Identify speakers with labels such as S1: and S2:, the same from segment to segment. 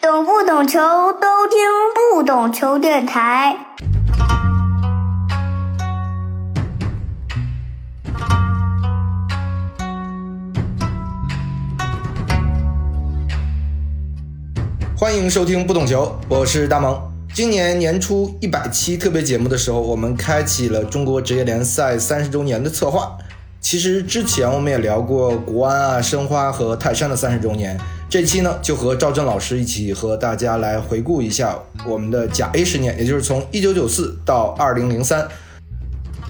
S1: 懂不懂球都听不懂球电台。
S2: 欢迎收听不懂球，我是大萌。今年年初一百期特别节目的时候，我们开启了中国职业联赛三十周年的策划。其实之前我们也聊过国安啊、申花和泰山的三十周年。这期呢，就和赵震老师一起和大家来回顾一下我们的甲 A 十年，也就是从一九九四到二零零三。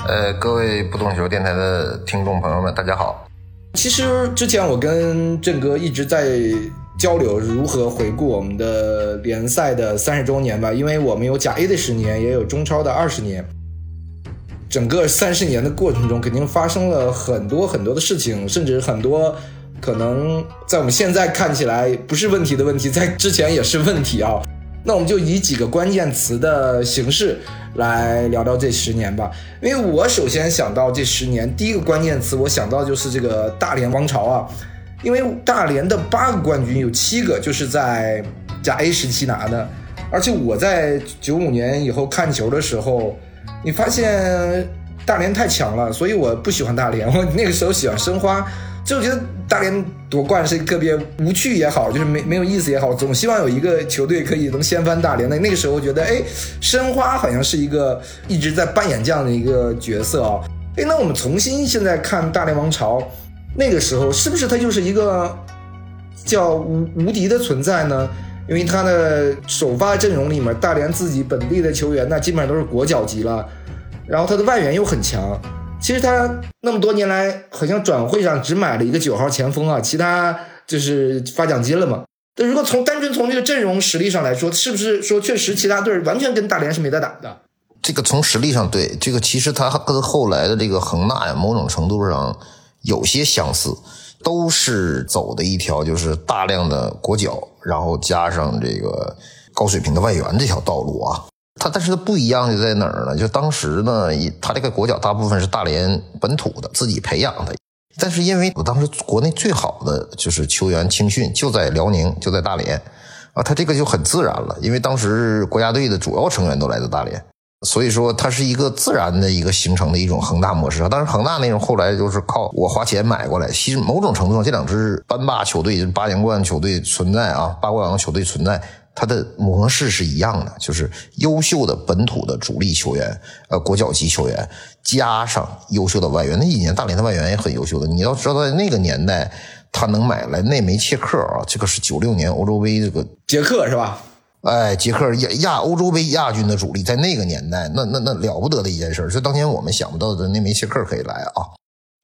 S3: 呃，各位不懂球电台的听众朋友们，大家好。
S2: 其实之前我跟震哥一直在交流如何回顾我们的联赛的三十周年吧，因为我们有甲 A 的十年，也有中超的二十年。整个三十年的过程中，肯定发生了很多很多的事情，甚至很多可能在我们现在看起来不是问题的问题，在之前也是问题啊。那我们就以几个关键词的形式来聊聊这十年吧。因为我首先想到这十年，第一个关键词我想到就是这个大连王朝啊。因为大连的八个冠军有七个就是在甲 A 时期拿的，而且我在九五年以后看球的时候，你发现大连太强了，所以我不喜欢大连。我那个时候喜欢申花，就觉得大连夺冠是特别无趣也好，就是没没有意思也好，总希望有一个球队可以能掀翻大连的。那个时候觉得，哎，申花好像是一个一直在扮演这样的一个角色啊。哎，那我们重新现在看大连王朝。那个时候是不是他就是一个叫无无敌的存在呢？因为他的首发阵容里面，大连自己本地的球员那基本上都是国脚级了，然后他的外援又很强。其实他那么多年来，好像转会上只买了一个九号前锋啊，其他就是发奖金了嘛。但如果从单纯从这个阵容实力上来说，是不是说确实其他队完全跟大连是没得打的？
S3: 这个从实力上对，这个其实他跟后来的这个恒大呀，某种程度上。有些相似，都是走的一条就是大量的国脚，然后加上这个高水平的外援这条道路啊。它但是它不一样就在哪儿呢？就当时呢，他这个国脚大部分是大连本土的自己培养的，但是因为我当时国内最好的就是球员青训就在辽宁，就在大连啊，他这个就很自然了，因为当时国家队的主要成员都来自大连。所以说，它是一个自然的一个形成的一种恒大模式。但是恒大那种后来就是靠我花钱买过来。其实某种程度上，这两支班霸球队、八连冠球队存在啊，八冠王球队存在，它的模式是一样的，就是优秀的本土的主力球员，呃，国脚级球员，加上优秀的外援。那一年大连的外援也很优秀的。你要知道，在那个年代，他能买来内梅切克啊，这个是九六年欧洲杯这个
S2: 捷克是吧？
S3: 哎，捷克亚亚欧洲杯亚军的主力，在那个年代，那那那了不得的一件事，是当年我们想不到的。内梅切克可以来啊，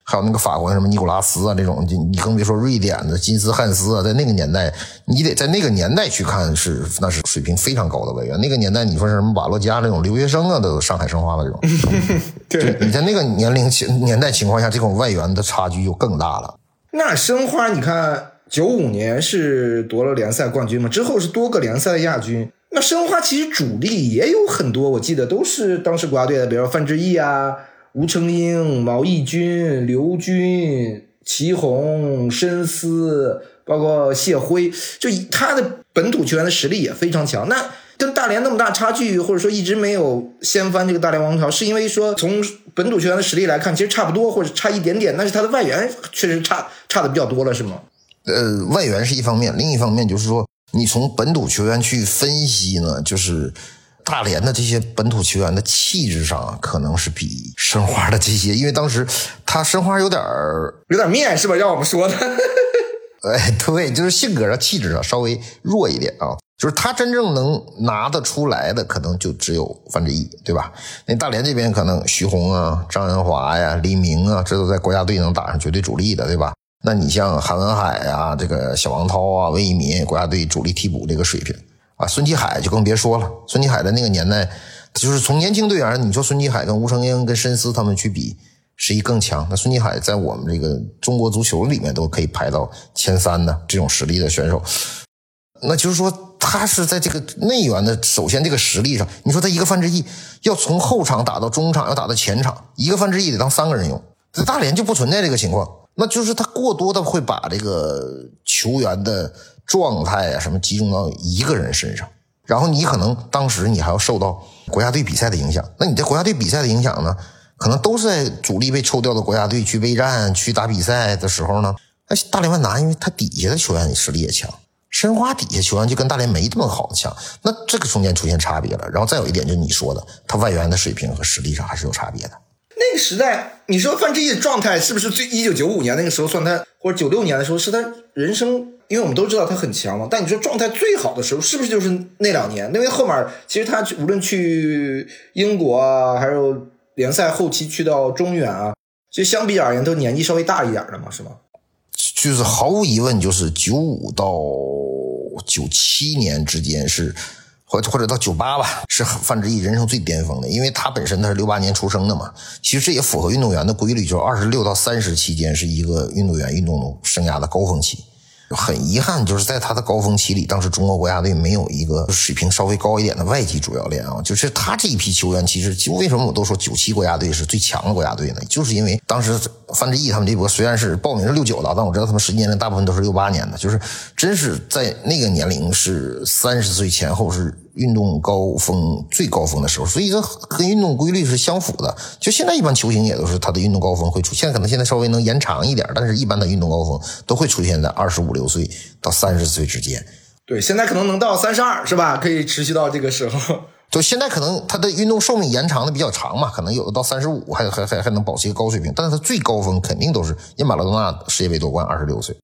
S3: 还有那个法国什么尼古拉斯啊，这种你你更别说瑞典的金斯汉斯啊，在那个年代，你得在那个年代去看，是那是水平非常高的外援。那个年代，你说什么瓦洛加那种留学生啊，都有上海申花的这种。
S2: 对，
S3: 你在那个年龄情年代情况下，这种外援的差距就更大了。
S2: 那申花，你看。九五年是夺了联赛冠军嘛？之后是多个联赛的亚军。那申花其实主力也有很多，我记得都是当时国家队的，比如范志毅啊、吴成英、毛义军、刘军、祁宏、申思，包括谢辉，就他的本土球员的实力也非常强。那跟大连那么大差距，或者说一直没有掀翻这个大连王朝，是因为说从本土球员的实力来看，其实差不多或者差一点点，但是他的外援确实差差的比较多了，是吗？
S3: 呃，外援是一方面，另一方面就是说，你从本土球员去分析呢，就是大连的这些本土球员的气质上啊，可能是比申花的这些，因为当时他申花有点儿
S2: 有点面是吧？让我们说的，
S3: 哎，对，就是性格上、气质上稍微弱一点啊，就是他真正能拿得出来的，可能就只有范志毅，对吧？那大连这边可能徐宏啊、张恩华呀、黎明啊，这都在国家队能打上绝对主力的，对吧？那你像韩文海啊，这个小王涛啊，魏一民，国家队主力替补这个水平啊，孙继海就更别说了。孙继海的那个年代，就是从年轻队员，你说孙继海跟吴成英、跟申思他们去比，谁更强？那孙继海在我们这个中国足球里面都可以排到前三的这种实力的选手。那就是说，他是在这个内援的，首先这个实力上，你说他一个范志毅要从后场打到中场，要打到前场，一个范志毅得当三个人用，在大连就不存在这个情况。那就是他过多的会把这个球员的状态啊什么集中到一个人身上，然后你可能当时你还要受到国家队比赛的影响，那你在国家队比赛的影响呢，可能都是在主力被抽调的国家队去备战、去打比赛的时候呢，那大连万达因为他底下的球员实力也强。申花底下球员就跟大连没这么好的强，那这个中间出现差别了。然后再有一点，就是你说的，他外援的水平和实力上还是有差别的。
S2: 那个时代，你说范志毅的状态是不是最一九九五年那个时候算他，或者九六年的时候是他人生？因为我们都知道他很强嘛。但你说状态最好的时候，是不是就是那两年？因为后面其实他无论去英国啊，还有联赛后期去到中远啊，其实相比而言都年纪稍微大一点的嘛，是吗？
S3: 就是毫无疑问，就是九五到九七年之间是，或或者到九八吧，是范志毅人生最巅峰的，因为他本身他是六八年出生的嘛。其实这也符合运动员的规律，就是二十六到三十期间是一个运动员运动生涯的高峰期。很遗憾，就是在他的高峰期里，当时中国国家队没有一个水平稍微高一点的外籍主教练啊。就是他这一批球员，其实就为什么我都说九七国家队是最强的国家队呢？就是因为当时范志毅他们这波虽然是报名是六九的，但我知道他们实际年龄大部分都是六八年的，就是真是在那个年龄是三十岁前后是。运动高峰最高峰的时候，所以这跟运动规律是相符的。就现在一般球星也都是他的运动高峰会出现，可能现在稍微能延长一点，但是一般的运动高峰都会出现在二十五六岁到三十岁之间。
S2: 对，现在可能能到三十二是吧？可以持续到这个时候。
S3: 就现在可能他的运动寿命延长的比较长嘛，可能有的到三十五还还还还能保持一个高水平，但是他最高峰肯定都是因马拉多纳世界杯夺冠二十六岁。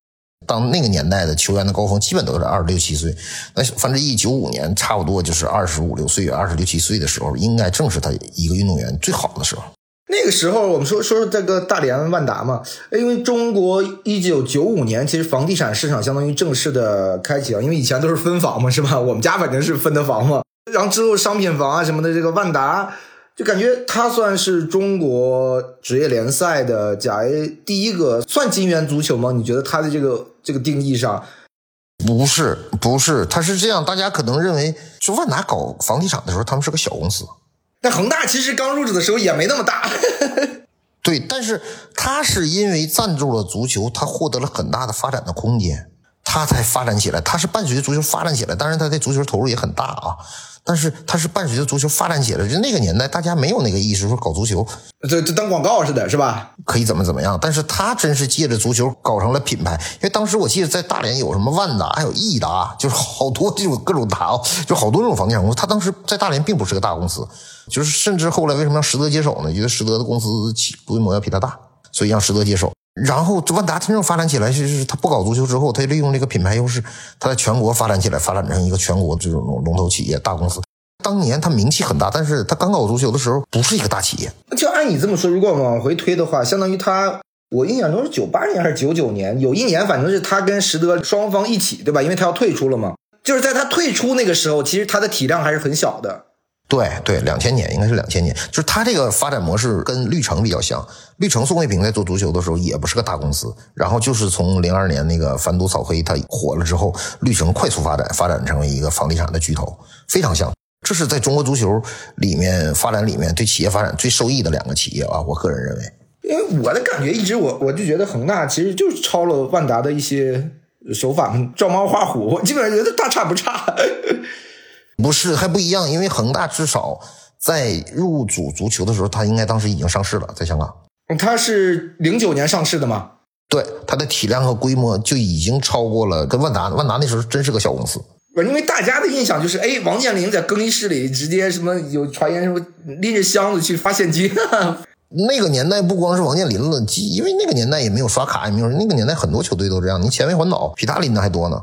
S3: 当那个年代的球员的高峰，基本都是二十六七岁。那范志毅九五年，差不多就是二十五六岁、二十六七岁的时候，应该正是他一个运动员最好的时候。
S2: 那个时候，我们说说这个大连万达嘛，因为中国一九九五年其实房地产市场相当于正式的开启了，因为以前都是分房嘛，是吧？我们家反正是分的房嘛，然后之后商品房啊什么的，这个万达。就感觉他算是中国职业联赛的甲 A 第一个算金元足球吗？你觉得他的这个这个定义上，
S3: 不是不是，他是这样，大家可能认为，就万达搞房地产的时候，他们是个小公司。
S2: 但恒大其实刚入职的时候也没那么大。
S3: 对，但是他是因为赞助了足球，他获得了很大的发展的空间，他才发展起来。他是伴随着足球发展起来，当然他的足球投入也很大啊。但是它是伴随着足球发展起来，就那个年代大家没有那个意识说搞足球，
S2: 这这当广告似的，是吧？
S3: 可以怎么怎么样？但是他真是借着足球搞成了品牌，因为当时我记得在大连有什么万达，还有亿达，就是好多这种各种达，就好多这种房地产公司。他当时在大连并不是个大公司，就是甚至后来为什么让实德接手呢？因为实德的公司规模要比他大，所以让实德接手。然后这万达真正发展起来，就是他不搞足球之后，他利用这个品牌优势，他在全国发展起来，发展成一个全国这种龙头企业、大公司。当年他名气很大，但是他刚搞足球的时候不是一个大企业。
S2: 就按你这么说，如果往回推的话，相当于他，我印象中是九八年还是九九年，有一年反正是他跟实德双方一起，对吧？因为他要退出了嘛。就是在他退出那个时候，其实他的体量还是很小的。
S3: 对对，两千年应该是两千年，就是他这个发展模式跟绿城比较像。绿城宋卫平在做足球的时候也不是个大公司，然后就是从零二年那个反赌扫黑他火了之后，绿城快速发展，发展成为一个房地产的巨头，非常像。这是在中国足球里面发展里面对企业发展最受益的两个企业啊，我个人认为。
S2: 因为我的感觉一直我我就觉得恒大其实就是抄了万达的一些手法，照猫画虎，我基本上觉得大差不差。
S3: 不是还不一样，因为恒大至少在入主足球的时候，它应该当时已经上市了，在香港。
S2: 它是零九年上市的吗？
S3: 对，它的体量和规模就已经超过了跟万达。万达那时候真是个小公司。
S2: 不，因为大家的印象就是，哎，王健林在更衣室里直接什么有传言说拎着箱子去发现金。
S3: 那个年代不光是王健林了，因为那个年代也没有刷卡，也没有那个年代很多球队都这样，你前卫环岛比他拎的还多呢。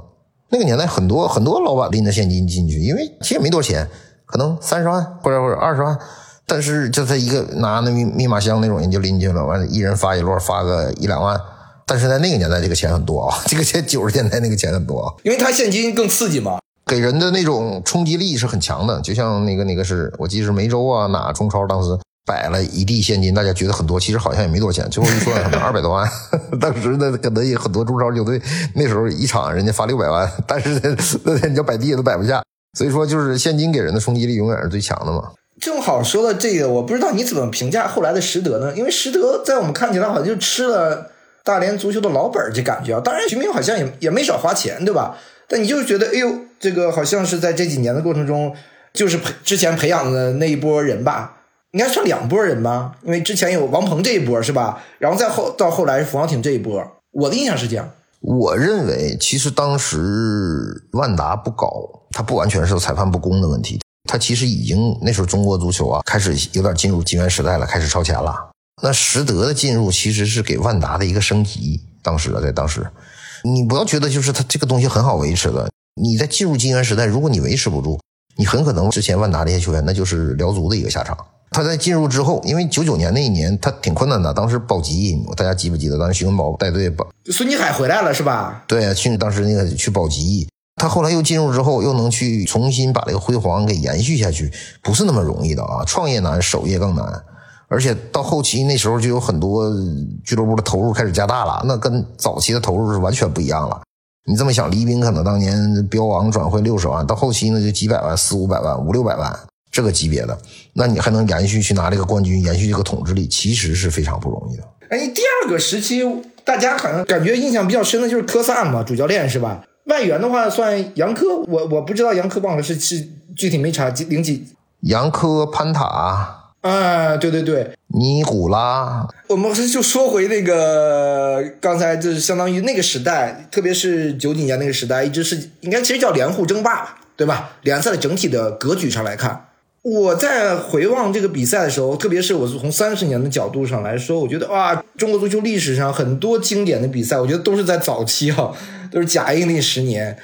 S3: 那个年代很多很多老板拎着现金进去，因为其实也没多少钱，可能三十万或者或者二十万，但是就他一个拿那密密码箱那种人就拎去了，完了一人发一摞，发个一两万。但是在那个年代，这个钱很多啊，这个钱九十年代那个钱很多啊，
S2: 因为他现金更刺激嘛，
S3: 给人的那种冲击力是很强的。就像那个那个是我记得是梅州啊哪中超当时摆了一地现金，大家觉得很多，其实好像也没多少钱，最后一算可能二百多万。当时那可能有很多中超球队那时候一场人家发六百万，但是那天你要摆地都摆不下。所以说就是现金给人的冲击力永远是最强的嘛。
S2: 正好说到这个，我不知道你怎么评价后来的实德呢？因为实德在我们看起来好像就吃了。大连足球的老本这感觉啊，当然徐明好像也也没少花钱，对吧？但你就觉得，哎呦，这个好像是在这几年的过程中，就是培之前培养的那一波人吧，应该算两拨人吧，因为之前有王鹏这一波是吧？然后再后到后来是冯潇霆这一波，我的印象是这样。
S3: 我认为，其实当时万达不搞，他不完全是裁判不公的问题，他其实已经那时候中国足球啊开始有点进入金元时代了，开始超前了。那实德的进入其实是给万达的一个升级，当时啊，在当时。你不要觉得就是它这个东西很好维持的。你在进入金元时代，如果你维持不住，你很可能之前万达这些球员那就是辽足的一个下场。他在进入之后，因为九九年那一年他挺困难的，当时保级，大家记不记得？当时徐根宝带队保，
S2: 孙继海回来了是吧？
S3: 对，去当时那个去保级，他后来又进入之后，又能去重新把这个辉煌给延续下去，不是那么容易的啊！创业难，守业更难。而且到后期那时候就有很多俱乐部的投入开始加大了，那跟早期的投入是完全不一样了。你这么想，黎兵可能当年标王转会六十万，到后期呢就几百万、四五百万、五六百万这个级别的，那你还能延续去拿这个冠军，延续这个统治力，其实是非常不容易的。
S2: 哎，第二个时期大家好像感觉印象比较深的就是科萨嘛，主教练是吧？外援的话算杨科，我我不知道杨科忘了是是具体没查几零几。
S3: 杨科、潘塔。
S2: 啊，对对对，
S3: 尼古拉，
S2: 我们就说回那个刚才就是相当于那个时代，特别是九几年那个时代，一直是应该其实叫联户争霸，对吧？联赛的整体的格局上来看，我在回望这个比赛的时候，特别是我是从三十年的角度上来说，我觉得哇，中国足球历史上很多经典的比赛，我觉得都是在早期哈，都是甲英那十年。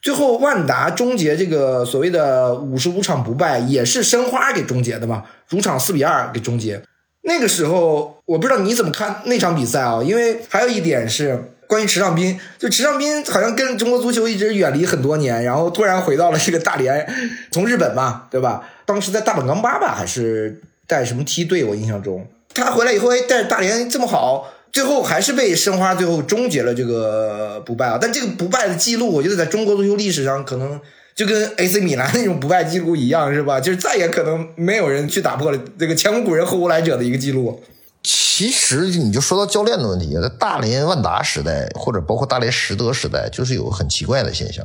S2: 最后，万达终结这个所谓的五十五场不败，也是申花给终结的嘛？主场四比二给终结。那个时候，我不知道你怎么看那场比赛啊？因为还有一点是关于池尚斌，就池尚斌好像跟中国足球一直远离很多年，然后突然回到了这个大连，从日本嘛，对吧？当时在大阪钢巴吧，还是带什么梯队？我印象中，他回来以后，哎，带着大连这么好。最后还是被申花最后终结了这个不败啊！但这个不败的记录，我觉得在中国足球历史上可能就跟 AC 米兰那种不败记录一样，是吧？就是再也可能没有人去打破了这个前无古人后无来者的一个记录。
S3: 其实你就说到教练的问题，在大连万达时代，或者包括大连实德时代，就是有很奇怪的现象，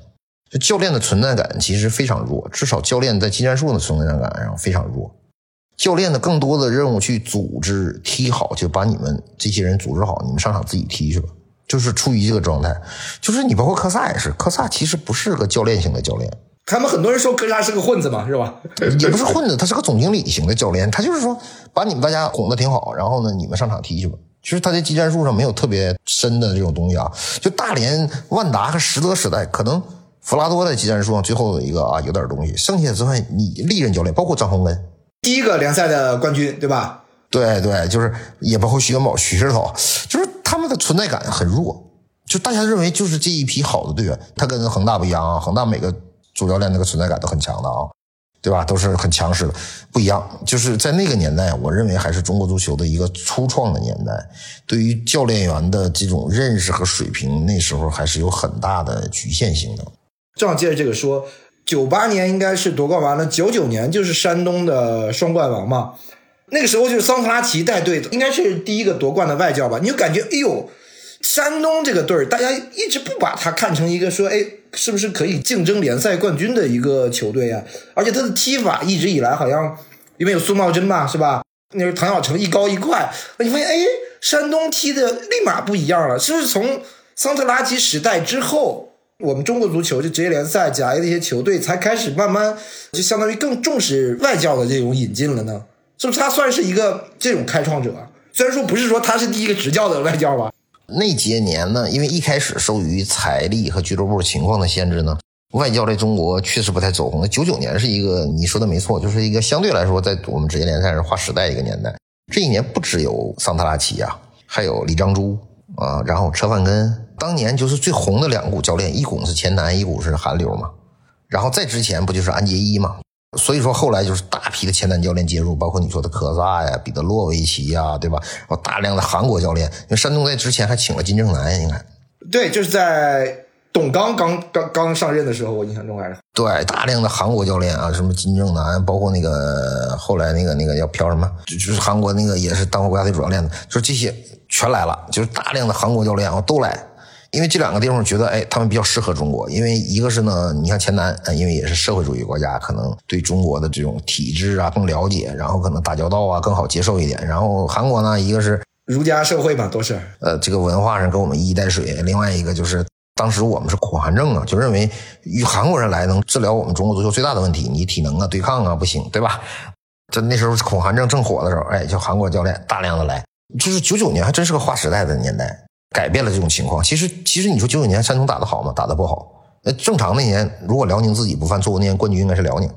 S3: 就教练的存在感其实非常弱，至少教练在技战术的存在感上非常弱。教练的更多的任务去组织踢好，就把你们这些人组织好，你们上场自己踢去吧。就是处于这个状态。就是你包括科萨也是，科萨其实不是个教练型的教练。
S2: 他们很多人说科萨是个混子嘛，是吧？
S3: 也不是混子，他是个总经理型的教练。他就是说把你们大家哄得挺好，然后呢，你们上场踢去吧。其实他在技战术上没有特别深的这种东西啊。就大连万达和实德时代，可能弗拉多在技战术上最后的一个啊有点东西，剩下之外，你历任教练包括张洪恩。
S2: 第一个联赛的冠军，对吧？
S3: 对对，就是也包括徐根宝、徐指导，就是他们的存在感很弱。就大家认为就是这一批好的队员，他跟恒大不一样啊。恒大每个主教练那个存在感都很强的啊，对吧？都是很强势的，不一样。就是在那个年代，我认为还是中国足球的一个初创的年代，对于教练员的这种认识和水平，那时候还是有很大的局限性的。
S2: 正好接着这个说。九八年应该是夺冠完了，九九年就是山东的双冠王嘛。那个时候就是桑特拉奇带队的，应该是第一个夺冠的外教吧。你就感觉，哎呦，山东这个队儿，大家一直不把他看成一个说，哎，是不是可以竞争联赛冠军的一个球队啊？而且他的踢法一直以来好像，因为有苏茂贞嘛，是吧？那时候唐小成一高一快，你发现，哎，山东踢的立马不一样了，是不是从桑特拉奇时代之后？我们中国足球就职业联赛甲 A 的一些球队才开始慢慢就相当于更重视外教的这种引进了呢，是不是？他算是一个这种开创者，虽然说不是说他是第一个执教的外教吧。
S3: 那些年呢，因为一开始受于财力和俱乐部情况的限制呢，外教在中国确实不太走红。九九年是一个你说的没错，就是一个相对来说在我们职业联赛上划时代一个年代。这一年不只有桑特拉奇啊，还有李章洙啊，然后车范根。当年就是最红的两股教练，一股是钱南，一股是韩流嘛。然后再之前不就是安杰伊嘛？所以说后来就是大批的前南教练介入，包括你说的科萨呀、彼得洛维奇呀，对吧？然后大量的韩国教练，因为山东在之前还请了金正男，你看。
S2: 对，就是在董刚刚刚刚上任的时候，我印象中还是。
S3: 对，大量的韩国教练啊，什么金正男，包括那个后来那个那个叫朴什么，就是韩国那个也是当过国家队主教练的，就是这些全来了，就是大量的韩国教练啊都来。因为这两个地方觉得，哎，他们比较适合中国。因为一个是呢，你像前南，因为也是社会主义国家，可能对中国的这种体制啊更了解，然后可能打交道啊更好接受一点。然后韩国呢，一个是
S2: 儒家社会嘛，都是
S3: 呃这个文化上跟我们一衣带水。另外一个就是当时我们是恐韩症啊，就认为与韩国人来能治疗我们中国足球最大的问题，你体能啊、对抗啊不行，对吧？这那时候恐韩症正火的时候，哎，就韩国教练大量的来，就是九九年还真是个划时代的年代。改变了这种情况。其实，其实你说九九年山东打得好吗？打得不好。那正常那年，如果辽宁自己不犯错误，那年冠军应该是辽宁，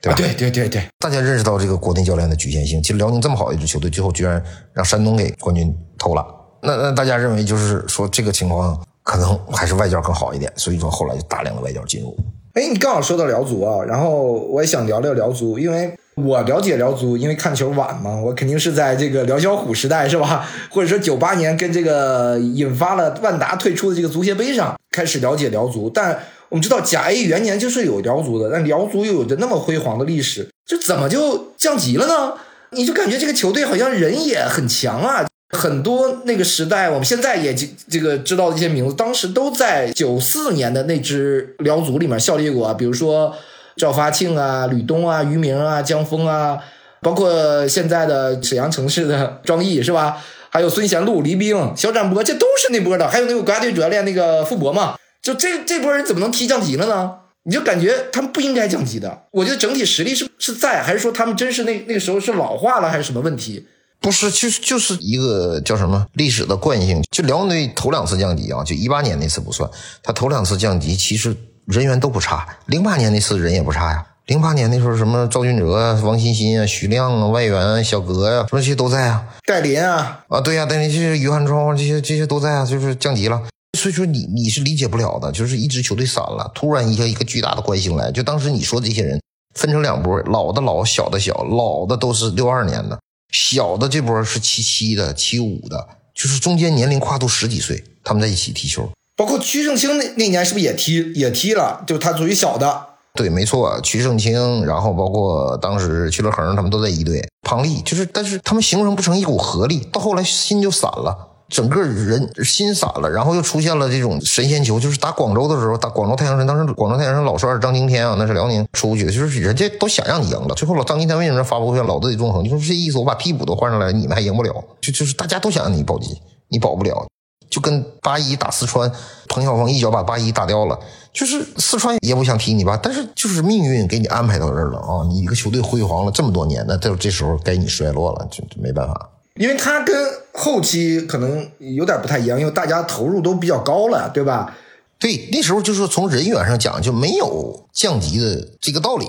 S3: 对吧？
S2: 对对对对。
S3: 大家认识到这个国内教练的局限性。其实辽宁这么好一支球队，最后居然让山东给冠军偷了。那那大家认为就是说这个情况可能还是外教更好一点。所以说后来就大量的外教进入。
S2: 哎，你刚好说到辽足啊，然后我也想聊聊辽足，因为。我了解辽足，因为看球晚嘛，我肯定是在这个辽小虎时代是吧？或者说九八年跟这个引发了万达退出的这个足协杯上开始了解辽足。但我们知道甲 A 元年就是有辽足的，但辽足又有着那么辉煌的历史，这怎么就降级了呢？你就感觉这个球队好像人也很强啊，很多那个时代我们现在也这个知道的一些名字，当时都在九四年的那支辽足里面效力过，比如说。赵发庆啊，吕东啊，于明啊，江峰啊，包括现在的沈阳城市的庄毅是吧？还有孙贤路、黎兵、肖战波，这都是那波的。还有那个国家队主教练那个傅博嘛，就这这波人怎么能踢降级了呢？你就感觉他们不应该降级的。我觉得整体实力是是在，还是说他们真是那那个时候是老化了，还是什么问题？
S3: 不是，就是就是一个叫什么历史的惯性。就辽宁队头两次降级啊，就一八年那次不算，他头两次降级其实。人员都不差，零八年那次人也不差呀。零八年那时候什么赵俊哲啊、王欣欣啊、徐亮啊、外援小格呀，什么这些都在啊。
S2: 戴林啊，
S3: 啊对呀，戴林这些于汉超这些这些都在啊，就是降级了。所以说你你是理解不了的，就是一支球队散了，突然一下一个巨大的惯性来，就当时你说这些人分成两波，老的老，小的小，老的都是六二年的，小的这波是七七的、七五的，就是中间年龄跨度十几岁，他们在一起踢球。
S2: 包括曲胜清那那年是不是也踢也踢了？就他属于小的。
S3: 对，没错，曲胜清，然后包括当时曲乐恒他们都在一队。庞丽就是，但是他们形成不成一股合力，到后来心就散了，整个人心散了，然后又出现了这种神仙球，就是打广州的时候，打广州太阳神，当时广州太阳神老帅张今天啊，那是辽宁出去的，就是人家都想让你赢了，最后老张今天为什么发布会老子得纵横？就是这意思，我把替补都换上来，你们还赢不了，就就是大家都想让你保级，你保不了。就跟八一打四川，彭晓峰一脚把八一打掉了。就是四川也不想踢你吧，但是就是命运给你安排到这儿了啊！你一个球队辉煌了这么多年，那到这时候该你衰落了，就没办法。
S2: 因为他跟后期可能有点不太一样，因为大家投入都比较高了，对吧？
S3: 对，那时候就是从人员上讲就没有降级的这个道理。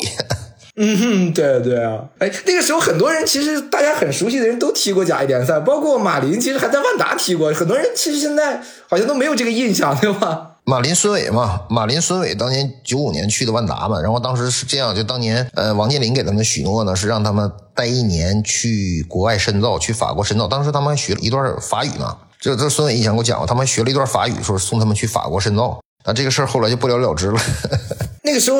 S2: 嗯哼，对对啊，哎，那个时候很多人其实大家很熟悉的人都踢过甲 A 联赛，包括马林，其实还在万达踢过。很多人其实现在好像都没有这个印象，对吧？
S3: 马林、孙伟嘛，马林、孙伟当年九五年去的万达嘛，然后当时是这样，就当年呃，王健林给他们许诺呢，是让他们待一年去国外深造，去法国深造。当时他们还学了一段法语呢，这这孙伟以前给我讲过，他们学了一段法语，说送他们去法国深造。那这个事儿后来就不了了之了。
S2: 那个时候，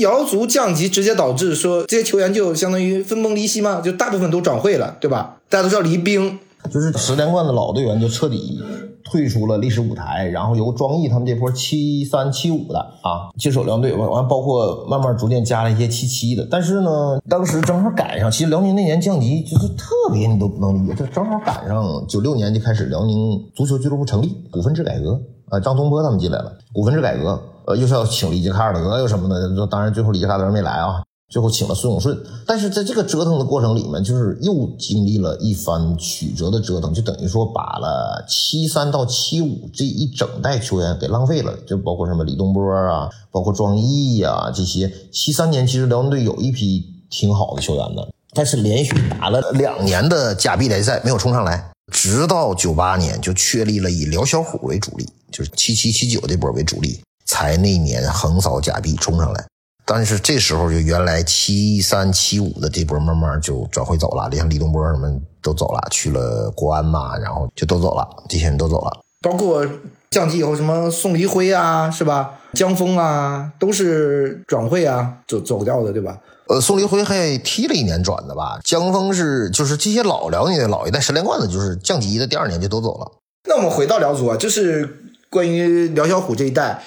S2: 瑶族降级直接导致说这些球员就相当于分崩离析嘛，就大部分都转会了，对吧？大家都知道黎兵，
S3: 就是十连冠的老队员就彻底退出了历史舞台，然后由庄毅他们这波七三七五的啊接手辽宁队，完完包括慢慢逐渐加了一些七七的。但是呢，当时正好赶上，其实辽宁那年降级就是特别你都不能理解，就正好赶上九六年就开始辽宁足球俱乐部成立，股份制改革。呃，张东波他们进来了，股份制改革，呃，又是要请里杰卡尔德又什么的，当然最后里杰卡尔德没来啊，最后请了孙永顺。但是在这个折腾的过程里面，就是又经历了一番曲折的折腾，就等于说把了七三到七五这一整代球员给浪费了，就包括什么李东波啊，包括庄毅呀这些。七三年其实辽宁队有一批挺好的球员的，但是连续打了两年的甲 B 联赛没有冲上来。直到九八年就确立了以辽小虎为主力，就是七七七九这波为主力，才那年横扫假币冲上来。但是这时候就原来七三七五的这波慢慢就转会走了，像李东波什么都走了，去了国安嘛，然后就都走了，这些人都走了。
S2: 包括降级以后什么宋黎辉啊，是吧？江峰啊，都是转会啊走走掉的，对吧？
S3: 呃，宋黎辉还踢了一年转的吧？江峰是就是这些老辽宁的老一代十连冠的，就是降级的第二年就都走了。
S2: 那我们回到辽足啊，就是关于辽小虎这一代，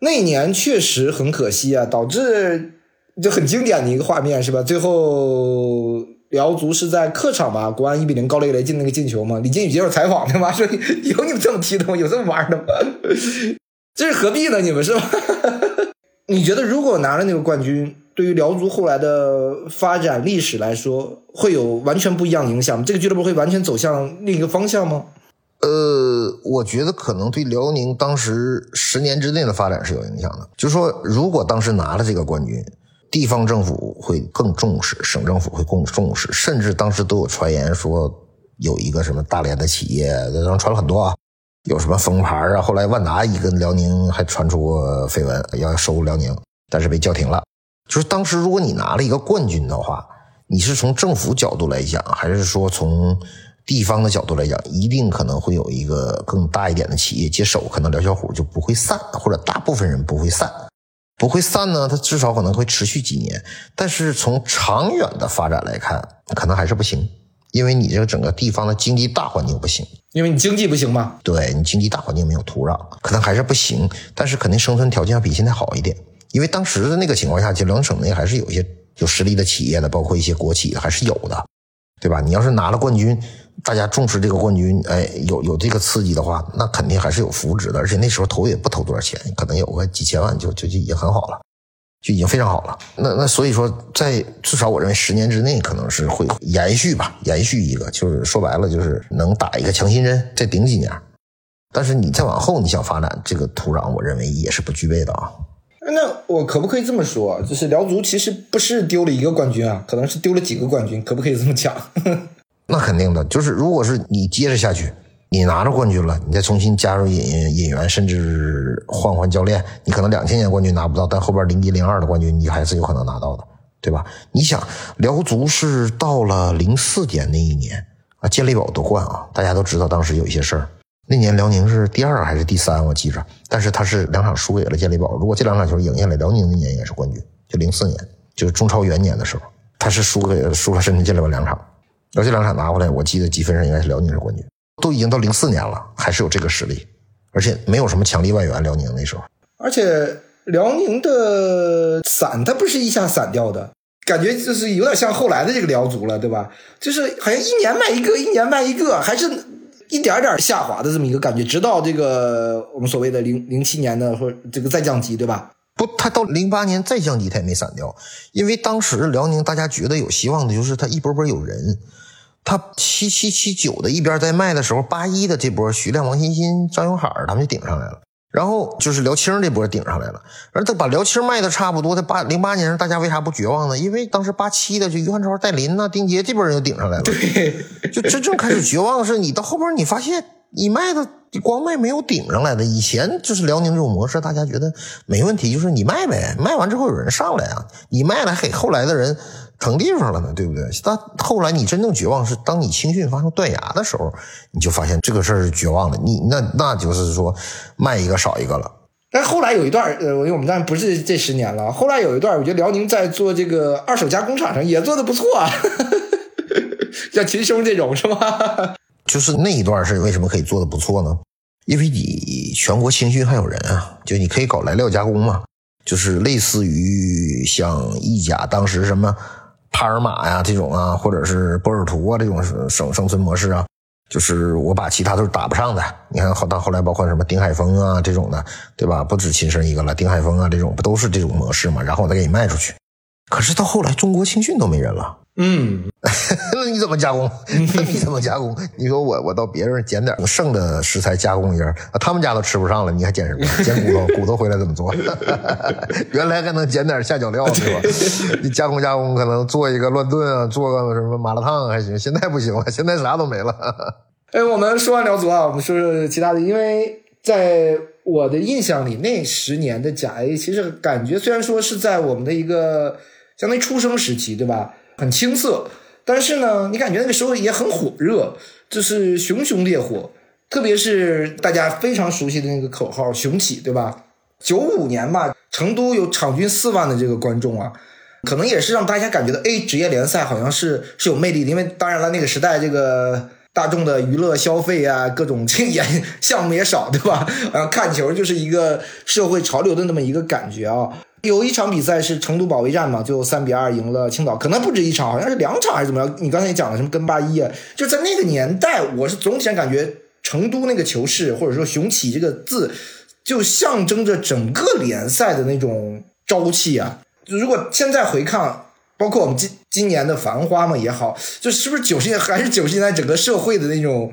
S2: 那一年确实很可惜啊，导致就很经典的一个画面是吧？最后辽足是在客场吧，国安一比零高雷雷进那个进球嘛？李金羽接受采访的嘛，说有你们这么踢的吗？有这么玩的吗？这是何必呢？你们是吧？你觉得如果拿了那个冠军，对于辽足后来的发展历史来说，会有完全不一样的影响吗？这个俱乐部会完全走向另一个方向吗？
S3: 呃，我觉得可能对辽宁当时十年之内的发展是有影响的。就是说，如果当时拿了这个冠军，地方政府会更重视，省政府会更重视，甚至当时都有传言说有一个什么大连的企业，当时传了很多啊，有什么封牌啊。后来万达一跟辽宁还传出过绯闻，要收辽宁，但是被叫停了。就是当时如果你拿了一个冠军的话，你是从政府角度来讲，还是说从？地方的角度来讲，一定可能会有一个更大一点的企业接手，可能辽小虎就不会散，或者大部分人不会散，不会散呢，它至少可能会持续几年。但是从长远的发展来看，可能还是不行，因为你这个整个地方的经济大环境不行，
S2: 因为你经济不行嘛。
S3: 对你经济大环境没有土壤，可能还是不行。但是肯定生存条件要比现在好一点，因为当时的那个情况下，就两省内还是有一些有实力的企业的，包括一些国企还是有的，对吧？你要是拿了冠军。大家重视这个冠军，哎，有有这个刺激的话，那肯定还是有扶植的。而且那时候投也不投多少钱，可能有个几千万就就就已经很好了，就已经非常好了。那那所以说，在至少我认为十年之内可能是会延续吧，延续一个，就是说白了就是能打一个强心针，再顶几年。但是你再往后你想发展这个土壤，我认为也是不具备的啊。
S2: 那我可不可以这么说，就是辽足其实不是丢了一个冠军啊，可能是丢了几个冠军，可不可以这么讲？
S3: 那肯定的，就是如果是你接着下去，你拿着冠军了，你再重新加入引引援，甚至换换教练，你可能两千年冠军拿不到，但后边零一零二的冠军你还是有可能拿到的，对吧？你想，辽足是到了零四年那一年啊，健力宝夺冠啊，大家都知道当时有一些事儿，那年辽宁是第二还是第三，我记着，但是他是两场输给了健力宝，如果这两场球赢下来，辽宁那年应该是冠军，就零四年，就是中超元年的时候，他是输给输了深圳健力宝两场。而这两场拿回来，我记得积分上应该是辽宁是冠军。都已经到零四年了，还是有这个实力，而且没有什么强力外援。辽宁那时候，
S2: 而且辽宁的散，它不是一下散掉的，感觉就是有点像后来的这个辽足了，对吧？就是好像一年卖一个，一年卖一个，还是一点点下滑的这么一个感觉。直到这个我们所谓的零零七年的或这个再降级，对吧？
S3: 不，他到零八年再降级，他也没散掉，因为当时辽宁大家觉得有希望的就是他一波波有人。他七七七九的一边在卖的时候，八一的这波徐亮、王欣欣、张永海他们就顶上来了，然后就是辽青这波顶上来了，而他把辽青卖的差不多，他八零八年大家为啥不绝望呢？因为当时八七的就于汉超、戴林呐、丁杰这波人就顶上来了，
S2: 对，
S3: 就真正开始绝望的是你到后边你发现你卖的光卖没有顶上来的，以前就是辽宁这种模式，大家觉得没问题，就是你卖呗，卖完之后有人上来啊，你卖了给后来的人。腾地方了呢，对不对？但后来你真正绝望是当你青训发生断崖的时候，你就发现这个事儿是绝望的。你那那就是说卖一个少一个了。
S2: 但后来有一段，呃，因为我们当然不是这十年了。后来有一段，我觉得辽宁在做这个二手加工厂上也做的不错啊，像秦兄这种是吧？
S3: 就是那一段是为什么可以做的不错呢？因为你全国青训还有人啊，就你可以搞来料加工嘛，就是类似于像意甲当时什么。帕尔马呀，这种啊，或者是波尔图啊，这种生生存模式啊，就是我把其他都是打不上的。你看后到后来，包括什么丁海峰啊这种的，对吧？不止亲生一个了，丁海峰啊这种不都是这种模式嘛？然后我再给你卖出去。可是到后来，中国青训都没人了。
S2: 嗯，
S3: 那 你怎么加工？那 你怎么加工？你说我我到别人捡点剩的食材加工一下，他们家都吃不上了，你还捡什么？捡骨头？骨头回来怎么做？原来还能捡点下脚料是吧？你加工加工，可能做一个乱炖啊，做个什么麻辣烫还行。现在不行了，现在啥都没了。
S2: 哎，我们说完辽足啊，我们说说其他的。因为在我的印象里，那十年的甲 A 其实感觉虽然说是在我们的一个相当于出生时期，对吧？很青涩，但是呢，你感觉那个时候也很火热，就是熊熊烈火。特别是大家非常熟悉的那个口号“雄起”，对吧？九五年吧，成都有场均四万的这个观众啊，可能也是让大家感觉到，A 职业联赛好像是是有魅力的。因为当然了，那个时代这个大众的娱乐消费啊，各种这也项目也少，对吧？呃，看球就是一个社会潮流的那么一个感觉啊。有一场比赛是成都保卫战嘛，就三比二赢了青岛，可能不止一场，好像是两场还是怎么样？你刚才也讲了什么跟八一啊？就在那个年代，我是总体上感觉成都那个球市或者说雄起这个字，就象征着整个联赛的那种朝气啊。如果现在回看，包括我们今今年的繁花嘛也好，就是不是九十年还是九十年代整个社会的那种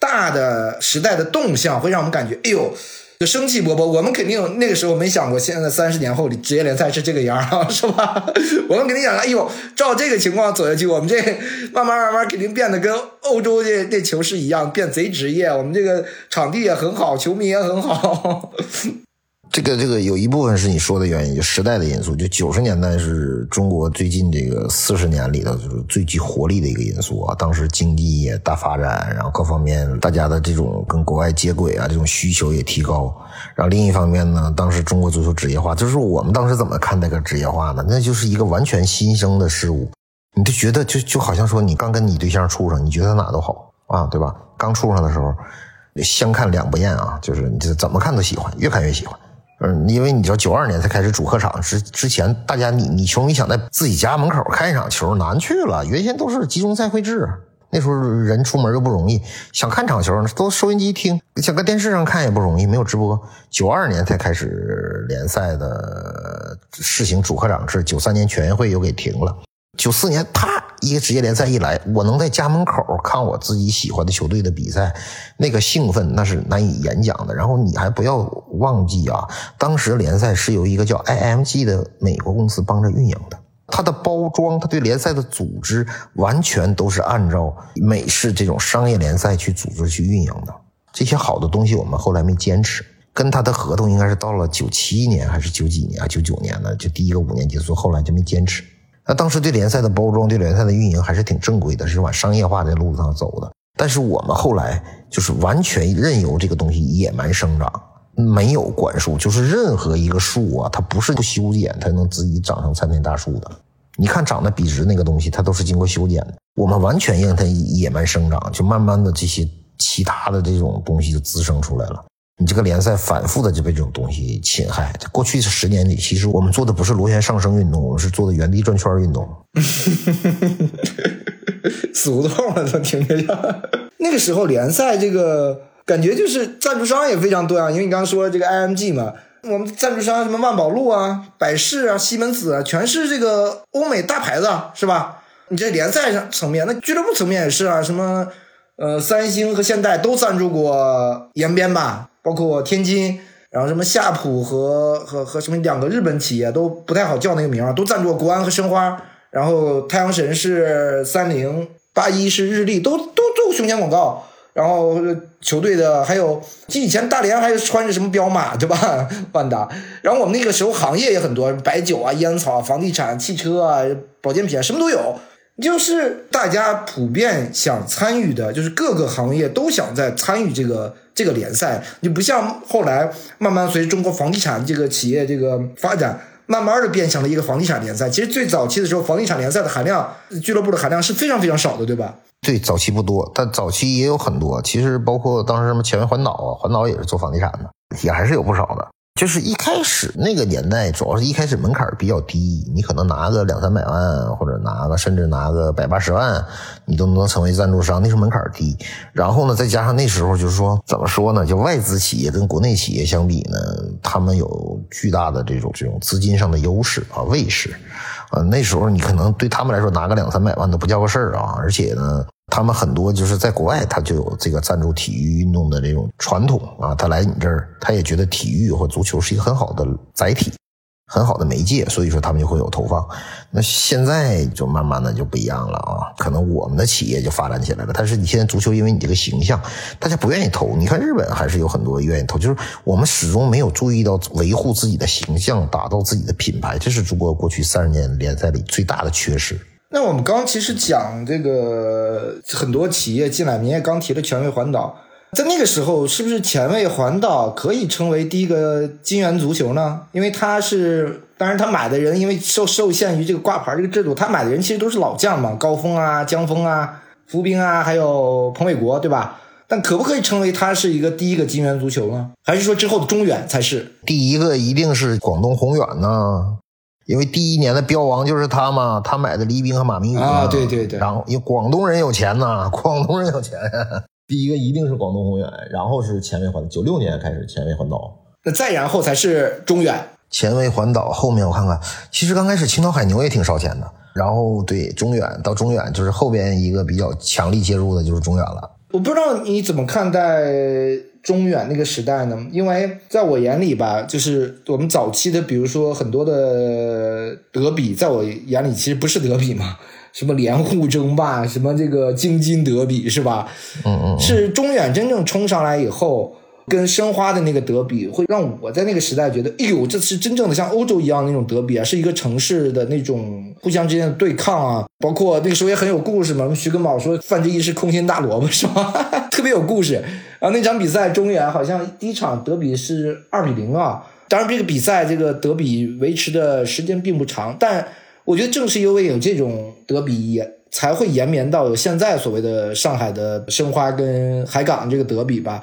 S2: 大的时代的动向，会让我们感觉，哎呦。就生气勃勃，我们肯定那个时候没想过，现在三十年后的职业联赛是这个样啊，是吧？我们肯定想，哎呦，照这个情况走下去，我们这慢慢慢慢肯定变得跟欧洲这这球市一样，变贼职业。我们这个场地也很好，球迷也很好。
S3: 这个这个有一部分是你说的原因，就时代的因素。就九十年代是中国最近这个四十年里头就是最具活力的一个因素啊。当时经济也大发展，然后各方面大家的这种跟国外接轨啊，这种需求也提高。然后另一方面呢，当时中国足球职业化，就是我们当时怎么看待个职业化呢？那就是一个完全新生的事物，你就觉得就就好像说你刚跟你对象处上，你觉得哪都好啊，对吧？刚处上的时候，相看两不厌啊，就是你怎么看都喜欢，越看越喜欢。嗯，因为你知道，九二年才开始主客场之之前，大家你你球迷想在自己家门口看一场球难去了。原先都是集中赛会制，那时候人出门又不容易，想看场球都收音机听，想搁电视上看也不容易，没有直播。九二年才开始联赛的试行主客场制，九三年全运会又给停了。九四年，啪，一个职业联赛一来，我能在家门口看我自己喜欢的球队的比赛，那个兴奋那是难以言讲的。然后你还不要忘记啊，当时联赛是由一个叫 IMG 的美国公司帮着运营的，它的包装，它对联赛的组织，完全都是按照美式这种商业联赛去组织去运营的。这些好的东西，我们后来没坚持，跟他的合同应该是到了九七年还是九几年啊？九九年呢，就第一个五年结束，后来就没坚持。那当时对联赛的包装、对联赛的运营还是挺正规的，是往商业化的路上走的。但是我们后来就是完全任由这个东西野蛮生长，没有管束，就是任何一个树啊，它不是不修剪，它能自己长成参天大树的。你看长得笔直那个东西，它都是经过修剪的。我们完全让它野蛮生长，就慢慢的这些其他的这种东西就滋生出来了。你这个联赛反复的就被这种东西侵害。过去十年里，其实我们做的不是螺旋上升运动，我们是做的原地转圈运动。
S2: 死胡同了，都听着像。那个时候联赛这个感觉就是赞助商也非常多啊，因为你刚刚说这个 IMG 嘛，我们赞助商什么万宝路啊、百事啊、西门子啊，全是这个欧美大牌子，是吧？你这联赛上层面，那俱乐部层面也是啊，什么呃三星和现代都赞助过延边吧。包括天津，然后什么夏普和和和什么两个日本企业都不太好叫那个名儿，都赞助国安和申花，然后太阳神是三菱，八一是日立，都都做胸前广告。然后球队的还有，以前大连还穿着什么彪马对吧？万达。然后我们那个时候行业也很多，白酒啊、烟草、房地产、汽车啊、保健品啊，什么都有。就是大家普遍想参与的，就是各个行业都想在参与这个这个联赛。你不像后来慢慢随着中国房地产这个企业这个发展，慢慢的变成了一个房地产联赛。其实最早期的时候，房地产联赛的含量，俱乐部的含量是非常非常少的，对吧？
S3: 对，早期不多，但早期也有很多。其实包括当时什么前卫环岛啊，环岛也是做房地产的，也还是有不少的。就是一开始那个年代，主要是一开始门槛比较低，你可能拿个两三百万，或者拿个甚至拿个百八十万，你都能成为赞助商。那时候门槛低，然后呢，再加上那时候就是说，怎么说呢？就外资企业跟国内企业相比呢，他们有巨大的这种这种资金上的优势啊，卫士啊，那时候你可能对他们来说拿个两三百万都不叫个事儿啊，而且呢。他们很多就是在国外，他就有这个赞助体育运动的这种传统啊。他来你这儿，他也觉得体育或足球是一个很好的载体，很好的媒介，所以说他们就会有投放。那现在就慢慢的就不一样了啊，可能我们的企业就发展起来了。但是你现在足球，因为你这个形象，大家不愿意投。你看日本还是有很多愿意投，就是我们始终没有注意到维护自己的形象，打造自己的品牌，这是中国过去三十年联赛里最大的缺失。
S2: 那我们刚其实讲这个很多企业进来，你也刚提了全卫环岛，在那个时候是不是前卫环岛可以称为第一个金元足球呢？因为他是，当然他买的人因为受受限于这个挂牌这个制度，他买的人其实都是老将嘛，高峰啊、江峰啊，伏兵啊，还有彭伟国，对吧？但可不可以称为他是一个第一个金元足球呢？还是说之后的中远才是
S3: 第一个？一定是广东宏远呢，因为第一年的标王就是他嘛，他买的黎兵和马明宇
S2: 啊，对对对。
S3: 然后因为广东人有钱呐，广东人有钱，第一个一定是广东宏远，然后是前卫环，九六年开始前卫环岛，
S2: 那再然后才是中远。
S3: 前卫环岛后面我看看，其实刚开始青岛海牛也挺烧钱的，然后对中远到中远就是后边一个比较强力介入的就是中远了。
S2: 我不知道你怎么看待中远那个时代呢？因为在我眼里吧，就是我们早期的，比如说很多的德比，在我眼里其实不是德比嘛，什么连沪争霸，什么这个京津德比，是吧？
S3: 嗯嗯，
S2: 是中远真正冲上来以后。跟申花的那个德比，会让我在那个时代觉得，哎呦，这是真正的像欧洲一样那种德比啊，是一个城市的那种互相之间的对抗啊。包括那个时候也很有故事嘛，徐根宝说范志毅是空心大萝卜是吧？特别有故事。然后那场比赛中远好像第一场德比是二比零啊。当然这个比赛这个德比维持的时间并不长，但我觉得正是因为有这种德比，才会延绵到有现在所谓的上海的申花跟海港这个德比吧。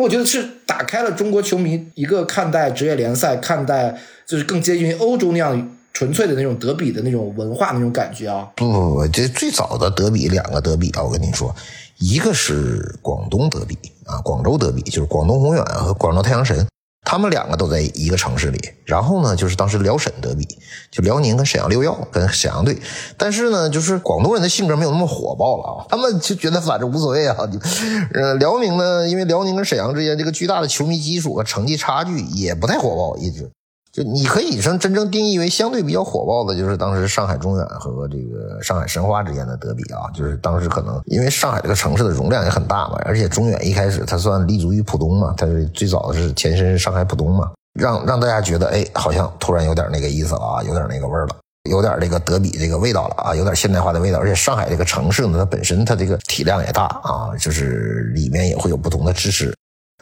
S2: 我觉得是打开了中国球迷一个看待职业联赛、看待就是更接近于欧洲那样纯粹的那种德比的那种文化那种感觉啊！
S3: 不不不，这最早的德比两个德比啊，我跟你说，一个是广东德比啊，广州德比就是广东宏远和广州太阳神。他们两个都在一个城市里，然后呢，就是当时辽沈德比，就辽宁跟沈阳六耀跟沈阳队，但是呢，就是广东人的性格没有那么火爆了啊，他们就觉得反正无所谓啊，呃，辽宁呢，因为辽宁跟沈阳之间这个巨大的球迷基础和成绩差距也不太火爆，一直。就你可以说真正定义为相对比较火爆的，就是当时上海中远和这个上海申花之间的德比啊，就是当时可能因为上海这个城市的容量也很大嘛，而且中远一开始它算立足于浦东嘛，它是最早的是前身是上海浦东嘛，让让大家觉得哎，好像突然有点那个意思了啊，有点那个味儿了，有点这个德比这个味道了啊，有点现代化的味道，而且上海这个城市呢，它本身它这个体量也大啊，就是里面也会有不同的支持。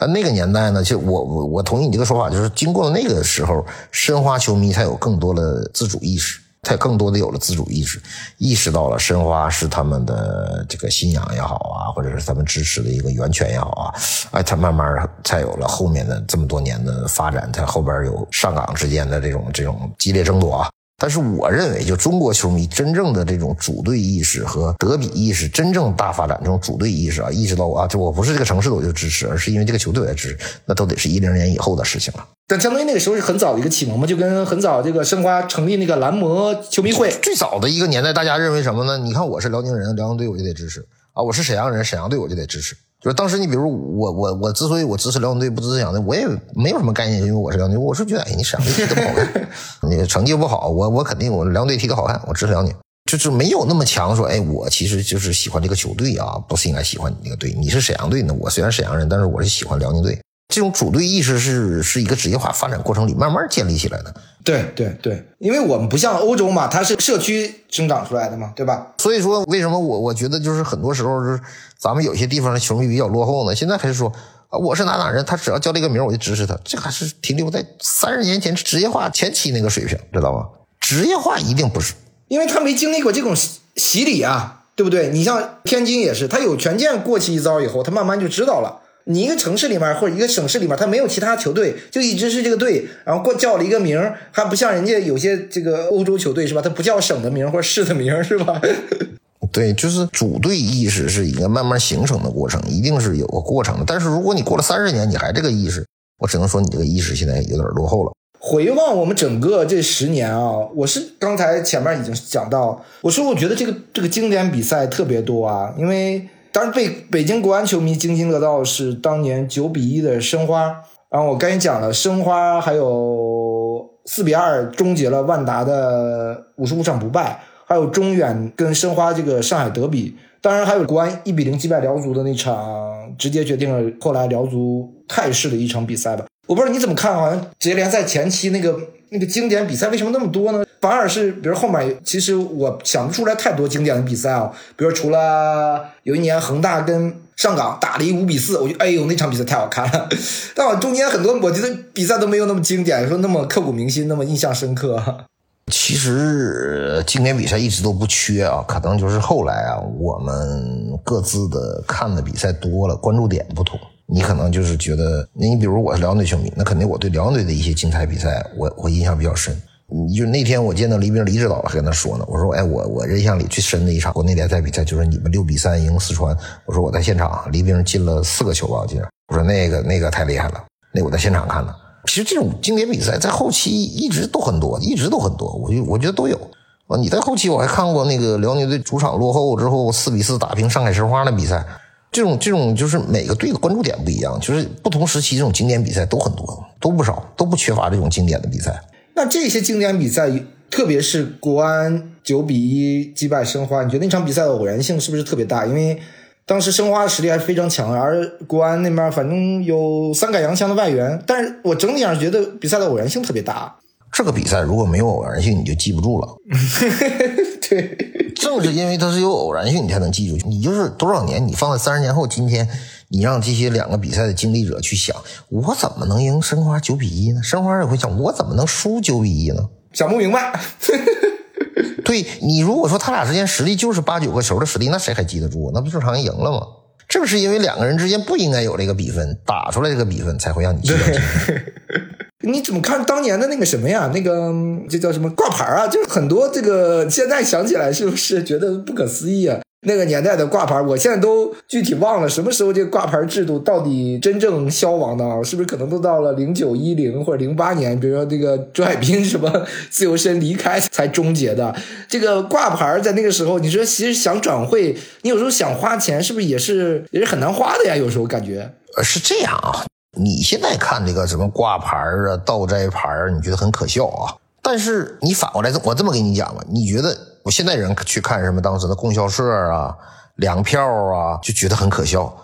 S3: 但，那个年代呢，就我我我同意你这个说法，就是经过了那个时候，申花球迷才有更多的自主意识，才更多的有了自主意识，意识到了申花是他们的这个信仰也好啊，或者是他们支持的一个源泉也好啊，哎，他慢慢才有了后面的这么多年的发展，在后边有上港之间的这种这种激烈争夺啊。但是我认为，就中国球迷真正的这种主队意识和德比意识真正大发展，这种主队意识啊，意识到啊，就我不是这个城市的我就支持，而是因为这个球队我支持，那都得是一零年以后的事情了。
S2: 但相当于那个时候是很早的一个启蒙嘛，就跟很早这个申花成立那个蓝魔球迷会
S3: 最早的一个年代，大家认为什么呢？你看我是辽宁人，辽宁队我就得支持啊，我是沈阳人，沈阳队我就得支持。就是当时你比如我我我之所以我支持辽宁队不支持辽宁队，我也没有什么概念，因为我是辽宁队，我是觉得哎你沈阳队踢得不好看，你成绩不好，我我肯定我辽宁队踢得好看，我支持辽宁，就是没有那么强说哎我其实就是喜欢这个球队啊，不是应该喜欢你那个队，你是沈阳队呢，我虽然沈阳人，但是我是喜欢辽宁队。这种主队意识是是一个职业化发展过程里慢慢建立起来的。
S2: 对对对，因为我们不像欧洲嘛，它是社区生长出来的嘛，对吧？
S3: 所以说，为什么我我觉得就是很多时候是咱们有些地方的球迷比较落后呢？现在还是说啊，我是哪哪人，他只要叫这个名我就支持他，这还是停留在三十年前职业化前期那个水平，知道吗？职业化一定不是，
S2: 因为他没经历过这种洗礼啊，对不对？你像天津也是，他有权健过去一遭以后，他慢慢就知道了。你一个城市里面或者一个省市里面，他没有其他球队，就一直是这个队，然后过叫了一个名还不像人家有些这个欧洲球队是吧？他不叫省的名或者市的名是吧？
S3: 对，就是组队意识是一个慢慢形成的过程，一定是有个过程的。但是如果你过了三十年你还这个意识，我只能说你这个意识现在有点落后了。
S2: 回望我们整个这十年啊，我是刚才前面已经讲到，我说我觉得这个这个经典比赛特别多啊，因为。当然，被北京国安球迷津津乐道是当年九比一的申花。然后我刚才讲了，申花还有四比二终结了万达的五十五场不败，还有中远跟申花这个上海德比。当然还有国安一比零击败辽足的那场，直接决定了后来辽足态势的一场比赛吧。我不知道你怎么看，好像职业联赛前期那个。那个经典比赛为什么那么多呢？反而是，比如后面，其实我想不出来太多经典的比赛啊。比如除了有一年恒大跟上港打了一五比四，我觉得哎呦那场比赛太好看了。但我中间很多，我觉得比赛都没有那么经典，说那么刻骨铭心，那么印象深刻。
S3: 其实经典比赛一直都不缺啊，可能就是后来啊，我们各自的看的比赛多了，关注点不同。你可能就是觉得，那你比如我是辽宁队球迷，那肯定我对辽宁队的一些精彩比赛，我我印象比较深。你就那天我见到黎兵黎指导还跟他说呢，我说，哎，我我印象里最深的一场国内联赛比赛就是你们六比三赢四川。我说我在现场，黎兵进了四个球吧，我记得。我说那个那个太厉害了，那我在现场看了。其实这种经典比赛在后期一直都很多，一直都很多，我就我觉得都有。啊，你在后期我还看过那个辽宁队主场落后之后四比四打平上海申花的比赛。这种这种就是每个队的关注点不一样，就是不同时期这种经典比赛都很多，都不少，都不缺乏这种经典的比赛。
S2: 那这些经典比赛，特别是国安九比一击败申花，你觉得那场比赛的偶然性是不是特别大？因为当时申花的实力还是非常强，而国安那边反正有三改洋枪的外援，但是我整体上觉得比赛的偶然性特别大。
S3: 这个比赛如果没有偶然性，你就记不住了。
S2: 对，
S3: 正是因为它是有偶然性，你才能记住。你就是多少年，你放在三十年后今天，你让这些两个比赛的经历者去想，我怎么能赢申花九比一呢？申花也会想，我怎么能输九比一呢？
S2: 想不明白。
S3: 对你如果说他俩之间实力就是八九个球的实力，那谁还记得住？那不正常赢了吗？正是因为两个人之间不应该有这个比分，打出来这个比分才会让你记得住。
S2: 你怎么看当年的那个什么呀？那个这叫什么挂牌啊？就是很多这个现在想起来是不是觉得不可思议啊？那个年代的挂牌，我现在都具体忘了什么时候这个挂牌制度到底真正消亡的啊？是不是可能都到了零九一零或者零八年？比如说这个周海滨什么自由身离开才终结的？这个挂牌在那个时候，你说其实想转会，你有时候想花钱，是不是也是也是很难花的呀？有时候感觉
S3: 呃是这样啊。你现在看这个什么挂牌啊、倒摘牌啊，你觉得很可笑啊？但是你反过来，我这么跟你讲吧，你觉得我现在人去看什么当时的供销社啊、粮票啊，就觉得很可笑。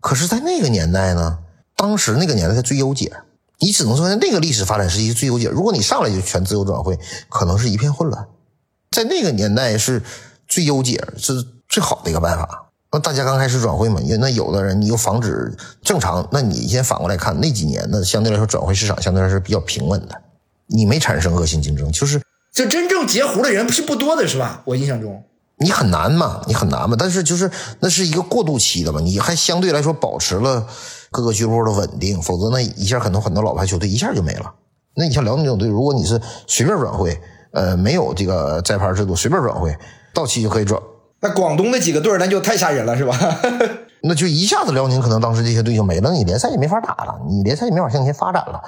S3: 可是，在那个年代呢，当时那个年代的最优解，你只能说在那个历史发展时期最优解。如果你上来就全自由转会，可能是一片混乱。在那个年代是最优解，是最好的一个办法。那大家刚开始转会嘛，因为那有的人你又防止正常，那你先反过来看那几年，那相对来说转会市场相对来说是比较平稳的，你没产生恶性竞争，就是
S2: 就真正截胡的人不是不多的是吧？我印象中
S3: 你很难嘛，你很难嘛，但是就是那是一个过渡期的嘛，你还相对来说保持了各个俱乐部的稳定，否则那一下很多很多老牌球队一下就没了。那你像辽宁这种队，如果你是随便转会，呃，没有这个摘牌制度，随便转会到期就可以转。
S2: 那广东那几个队那就太吓人了，是吧？
S3: 那就一下子辽宁可能当时这些队就没了，你联赛也没法打了，你联赛也没法向前发展了。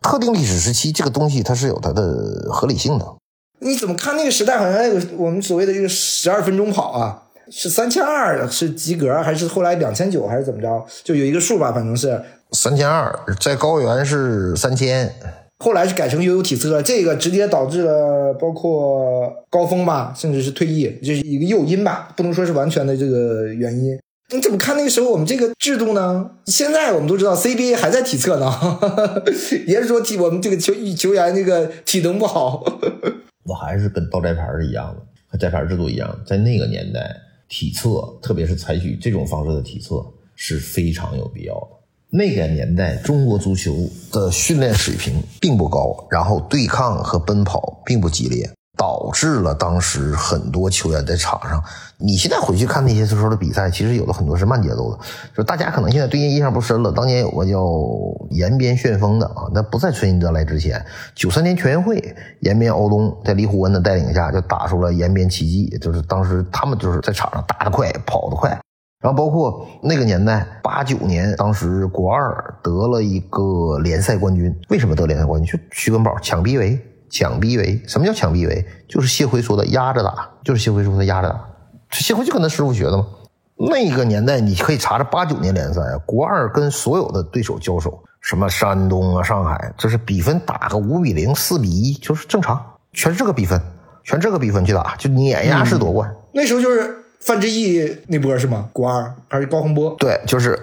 S3: 特定历史时期，这个东西它是有它的合理性的。
S2: 你怎么看那个时代？好像那个我们所谓的这个十二分钟跑啊，是三千二是及格，还是后来两千九，还是怎么着？就有一个数吧，反正是
S3: 三千二，在高原是三千。
S2: 后来是改成悠悠体测，这个直接导致了包括高峰吧，甚至是退役，就是一个诱因吧，不能说是完全的这个原因。你怎么看那个时候我们这个制度呢？现在我们都知道 CBA 还在体测呢，也是说体我们这个球球员这个体能不好。
S3: 我还是跟倒摘牌是一样的，和摘牌制度一样，在那个年代，体测特别是采取这种方式的体测是非常有必要的。那个年代，中国足球的训练水平并不高，然后对抗和奔跑并不激烈，导致了当时很多球员在场上。你现在回去看那些时候的比赛，其实有的很多是慢节奏的。就大家可能现在对印象不深了。当年有个叫延边旋风的啊，那不在孙兴哲来之前，九三年全运会，延边敖东在李虎文的带领下就打出了延边奇迹，就是当时他们就是在场上打得快，跑得快。然后包括那个年代，八九年，当时国二得了一个联赛冠军。为什么得联赛冠军？就徐根宝抢逼围，抢逼围。什么叫抢逼围？就是谢辉说的压着打，就是谢辉说的压着打。谢辉就跟他师傅学的嘛。那个年代你可以查查八九年联赛啊，国二跟所有的对手交手，什么山东啊、上海，就是比分打个五比零、四比一，就是正常，全是这个比分，全这个比分去打，就碾压式夺冠。
S2: 那时候就是。范志毅那波是吗？国二还是高洪波？
S3: 对，就是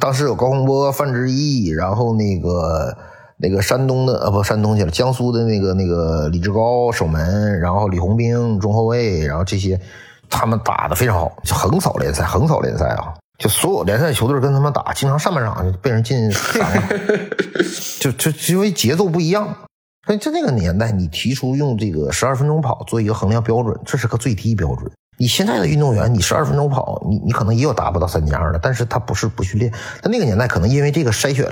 S3: 当时有高洪波、范志毅，然后那个那个山东的呃不山东去了，江苏的那个那个李志高守门，然后李红兵中后卫，然后这些他们打的非常好，横扫联赛，横扫联赛啊！就所有联赛球队跟他们打，经常上半场就被人进 三个，就就因为节奏不一样。所以在那个年代，你提出用这个十二分钟跑做一个衡量标准，这是个最低标准。你现在的运动员，你十二分钟跑，你你可能也有达不到三加二的，但是他不是不训练。他那个年代可能因为这个筛选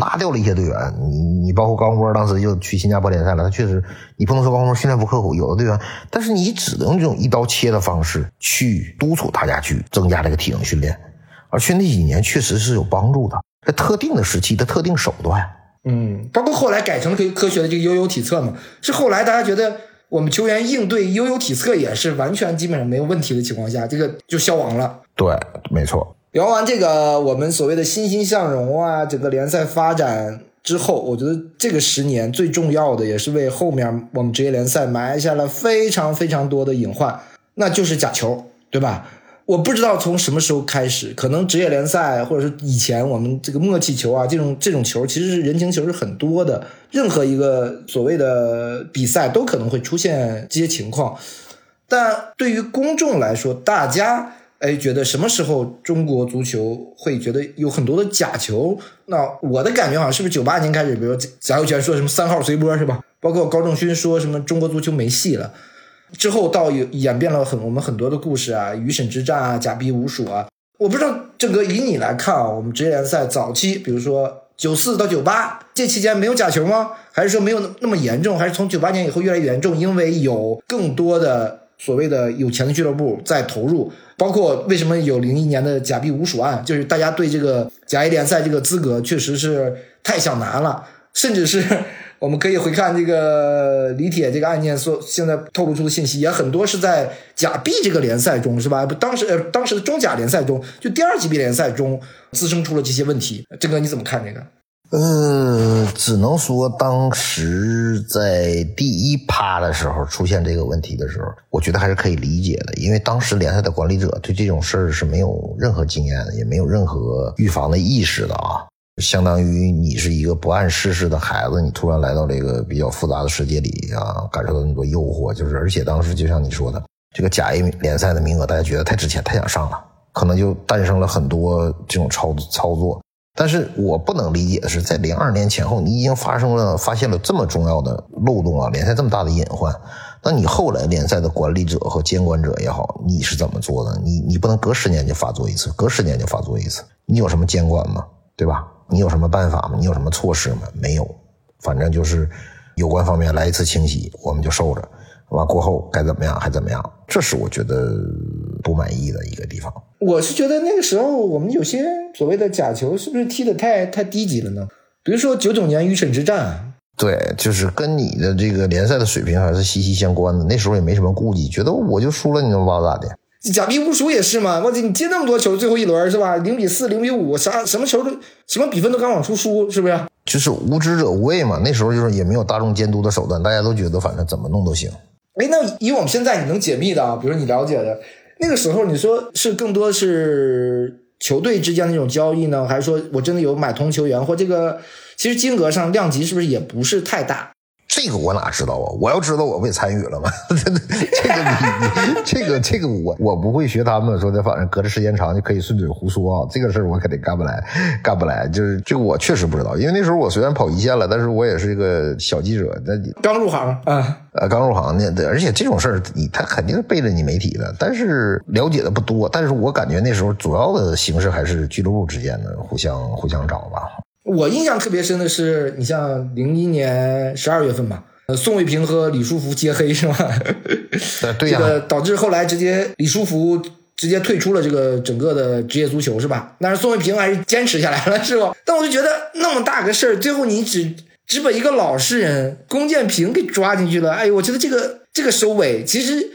S3: 拉掉了一些队员，你你包括高洪波当时就去新加坡联赛了，他确实你不能说高洪波训练不刻苦，有的队员，但是你只能用这种一刀切的方式去督促大家去增加这个体能训练，而且那几年确实是有帮助的，在特定的时期的特定手段。
S2: 嗯，包括后来改成了科科学的这个悠悠体测嘛，是后来大家觉得。我们球员应对悠悠体测也是完全基本上没有问题的情况下，这个就消亡了。
S3: 对，没错。
S2: 聊完这个我们所谓的欣欣向荣啊，整个联赛发展之后，我觉得这个十年最重要的也是为后面我们职业联赛埋下了非常非常多的隐患，那就是假球，对吧？我不知道从什么时候开始，可能职业联赛或者是以前我们这个默契球啊，这种这种球其实是人情球是很多的。任何一个所谓的比赛都可能会出现这些情况，但对于公众来说，大家哎觉得什么时候中国足球会觉得有很多的假球？那我的感觉好像是不是九八年开始，比如贾秀全说什么三号随波是吧？包括高仲勋说什么中国足球没戏了。之后到有演变了很我们很多的故事啊，鱼审之战啊，假币无数啊。我不知道郑哥以你来看啊，我们职业联赛早期，比如说九四到九八这期间没有假球吗？还是说没有那么严重？还是从九八年以后越来越严重？因为有更多的所谓的有钱的俱乐部在投入，包括为什么有零一年的假币无数案，就是大家对这个甲 A 联赛这个资格确实是太想拿了，甚至是。我们可以回看这个李铁这个案件所现在透露出的信息，也很多是在甲 B 这个联赛中，是吧？不，当时呃，当时的中甲联赛中，就第二级别联赛中滋生出了这些问题。郑哥，你怎么看这个？
S3: 呃，只能说当时在第一趴的时候出现这个问题的时候，我觉得还是可以理解的，因为当时联赛的管理者对这种事儿是没有任何经验的，也没有任何预防的意识的啊。相当于你是一个不谙世事的孩子，你突然来到这个比较复杂的世界里啊，感受到那么多诱惑，就是而且当时就像你说的，这个甲 A 联赛的名额大家觉得太值钱，太想上了，可能就诞生了很多这种操操作。但是我不能理解的是，在零二年前后，你已经发生了发现了这么重要的漏洞啊，联赛这么大的隐患，那你后来联赛的管理者和监管者也好，你是怎么做的？你你不能隔十年就发作一次，隔十年就发作一次，你有什么监管吗？对吧？你有什么办法吗？你有什么措施吗？没有，反正就是有关方面来一次清洗，我们就受着，完过后该怎么样还怎么样，这是我觉得不满意的一个地方。
S2: 我是觉得那个时候我们有些所谓的假球是不是踢的太太低级了呢？比如说九九年预审之战，
S3: 对，就是跟你的这个联赛的水平还是息息相关的。那时候也没什么顾忌，觉得我就输了，你能把我咋的？
S2: 假币无数也是嘛，我你接那么多球，最后一轮是吧？零比四、零比五，啥什么球都什么比分都敢往出输，是不是？
S3: 就是无知者无畏嘛。那时候就是也没有大众监督的手段，大家都觉得反正怎么弄都行。
S2: 哎，那以我们现在你能解密的啊，比如说你了解的，那个时候你说是更多是球队之间的那种交易呢，还是说我真的有买通球员或这个？其实金额上量级是不是也不是太大？
S3: 这个我哪知道啊！我要知道，我不也参与了吗？这个你这个这个我我不会学他们说的，反正隔着时间长就可以顺嘴胡说啊！这个事儿我肯定干不来，干不来。就是这个我确实不知道，因为那时候我虽然跑一线了，但是我也是一个小记者，那你
S2: 刚入行啊，
S3: 呃，刚入行呢。而且这种事儿你他肯定是背着你媒体的，但是了解的不多。但是我感觉那时候主要的形式还是俱乐部之间的互相互相找吧。
S2: 我印象特别深的是，你像零一年十二月份吧，呃，宋卫平和李书福接黑是吧？
S3: 对
S2: 呀。这个导致后来直接李书福直接退出了这个整个的职业足球是吧？但是宋卫平还是坚持下来了是吧？但我就觉得那么大个事儿，最后你只只把一个老实人龚建平给抓进去了。哎呦，我觉得这个这个收尾，其实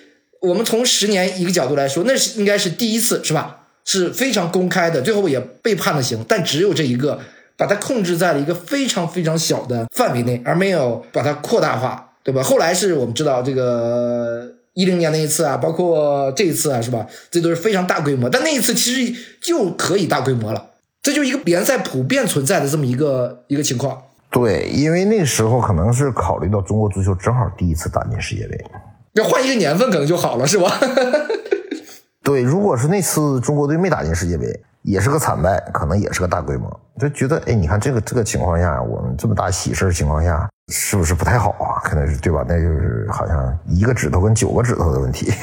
S2: 我们从十年一个角度来说，那是应该是第一次是吧？是非常公开的，最后也被判了刑，但只有这一个。把它控制在了一个非常非常小的范围内，而没有把它扩大化，对吧？后来是我们知道这个一零年那一次啊，包括这一次啊，是吧？这都是非常大规模，但那一次其实就可以大规模了，这就是一个联赛普遍存在的这么一个一个情况。
S3: 对，因为那时候可能是考虑到中国足球正好第一次打进世界杯，
S2: 要换一个年份可能就好了，是吧？
S3: 对，如果是那次中国队没打进世界杯。也是个惨败，可能也是个大规模，就觉得，哎，你看这个这个情况下，我们这么大喜事情况下，是不是不太好啊？可能是对吧？那就是好像一个指头跟九个指头的问题。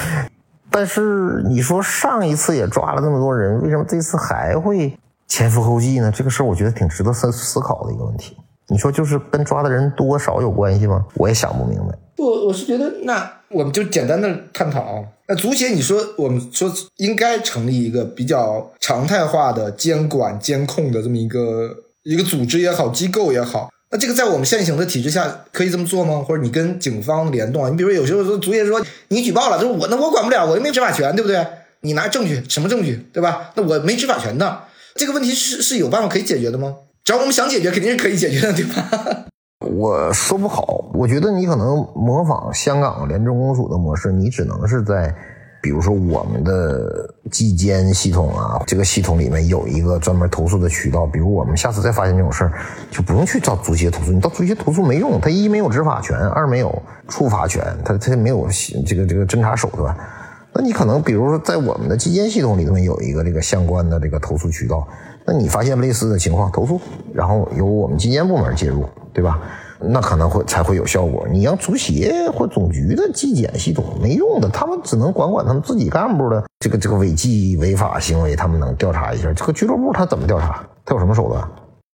S3: 但是你说上一次也抓了那么多人，为什么这次还会前赴后继呢？这个事儿我觉得挺值得思思考的一个问题。你说就是跟抓的人多少有关系吗？我也想不明白。
S2: 我我是觉得，那我们就简单的探讨。那足协，你说我们说应该成立一个比较常态化的监管监控的这么一个一个组织也好，机构也好。那这个在我们现行的体制下可以这么做吗？或者你跟警方联动啊？你比如说有时候说足协说你举报了，就是我那我管不了，我又没执法权，对不对？你拿证据，什么证据，对吧？那我没执法权的，这个问题是是有办法可以解决的吗？只要我们想解决，肯定是可以解决的，对吧？
S3: 我说不好，我觉得你可能模仿香港廉政公署的模式，你只能是在，比如说我们的纪监系统啊，这个系统里面有一个专门投诉的渠道。比如我们下次再发现这种事儿，就不用去找足协投诉，你到足协投诉没用，他一没有执法权，二没有处罚权，他他没有这个这个侦查手段。那你可能比如说在我们的纪监系统里面有一个这个相关的这个投诉渠道。那你发现类似的情况，投诉，然后由我们纪检部门介入，对吧？那可能会才会有效果。你让足协或总局的纪检系统没用的，他们只能管管他们自己干部的这个这个违纪违法行为，他们能调查一下。这个俱乐部他怎么调查？他有什么手段？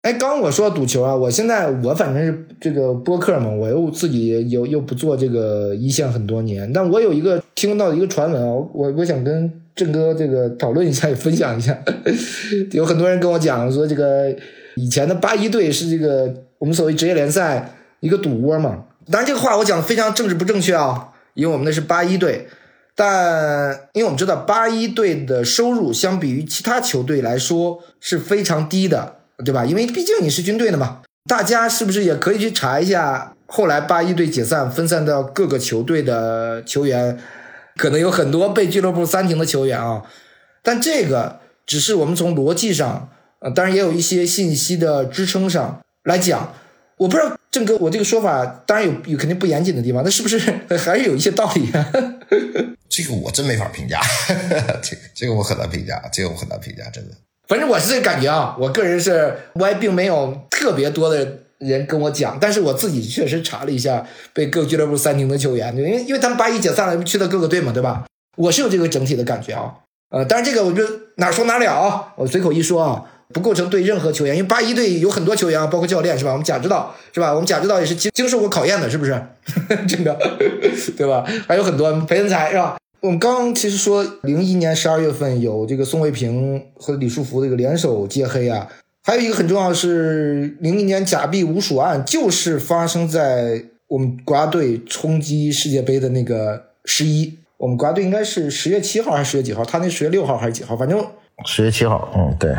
S2: 哎，刚我说赌球啊，我现在我反正是这个播客嘛，我又自己又又不做这个一线很多年，但我有一个听到一个传闻啊，我我想跟郑哥这个讨论一下，也分享一下。有很多人跟我讲说，这个以前的八一队是这个我们所谓职业联赛一个赌窝嘛。当然这个话我讲的非常政治不正确啊，因为我们那是八一队，但因为我们知道八一队的收入相比于其他球队来说是非常低的。对吧？因为毕竟你是军队的嘛，大家是不是也可以去查一下？后来八一队解散，分散到各个球队的球员，可能有很多被俱乐部暂停的球员啊。但这个只是我们从逻辑上，呃，当然也有一些信息的支撑上来讲。我不知道郑哥，我这个说法当然有有肯定不严谨的地方，那是不是 还是有一些道理啊？
S3: 这个我真没法评价，这个这个我很难评价，这个我很难评价，真的。
S2: 反正我是这感觉啊，我个人是，我也并没有特别多的人跟我讲，但是我自己确实查了一下被各俱乐部三停的球员，因为因为他们八一解散了，去了各个队嘛，对吧？我是有这个整体的感觉啊，呃，当然这个我就哪说哪了啊，我随口一说啊，不构成对任何球员，因为八一队有很多球员啊，包括教练是吧？我们贾指导是吧？我们贾指导也是经经受过考验的，是不是？真的，对吧？还有很多裴恩才是吧？我们刚刚其实说，零一年十二月份有这个宋卫平和李书福的一个联手揭黑啊，还有一个很重要的是，零一年假币无鼠案就是发生在我们国家队冲击世界杯的那个十一，我们国家队应该是十月七号还是十月几号？他那十月六号还是几号？反正
S3: 十月七号，嗯，对。